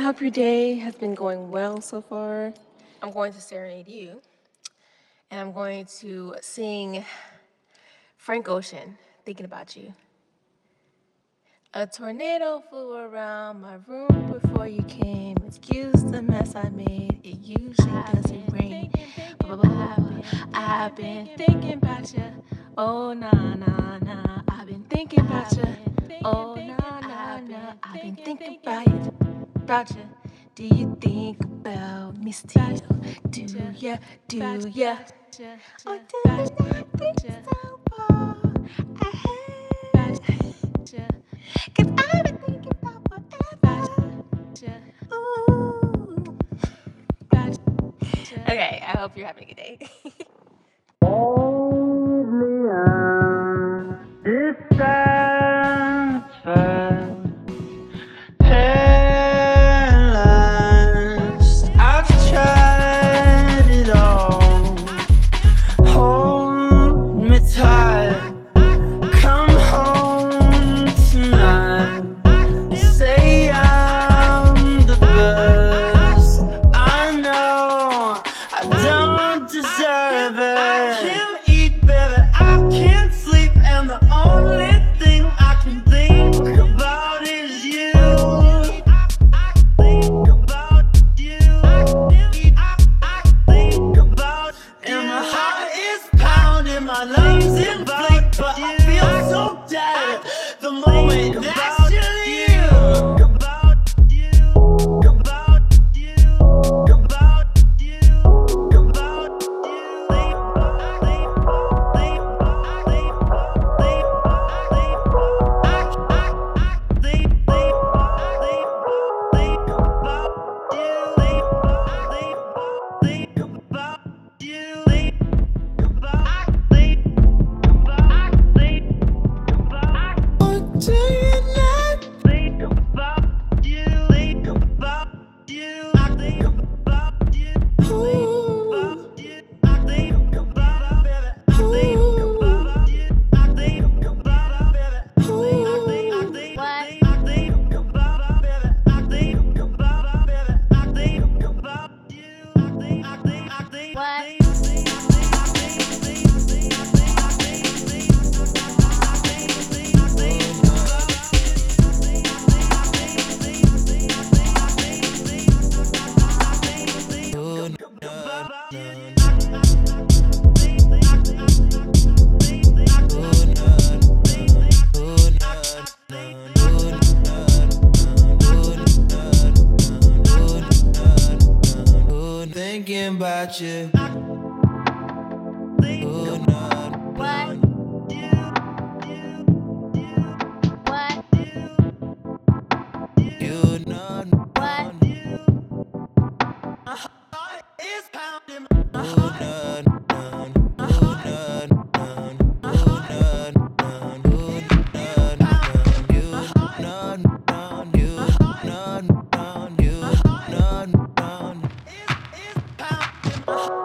hope your day has been going well so far. I'm going to serenade you, and I'm going to sing Frank Ocean, Thinking About You. A tornado flew around my room before you came. Excuse the mess I made. It usually doesn't rain. Blah. I've been thinking about you. Oh, nah, nah, nah. I've been thinking about you. Oh, nah, nah, nah. I've been thinking about you. You. Do you think about me still? Do ya? Do ya? Oh, do you think so far ahead? Cause I've been thinking about forever. Ooh. Okay, I hope you're having a good day. Only undissatisfied, paralyzed. Yeah. thinking about you. Oh, no. What? What? My heart is pounding. heart.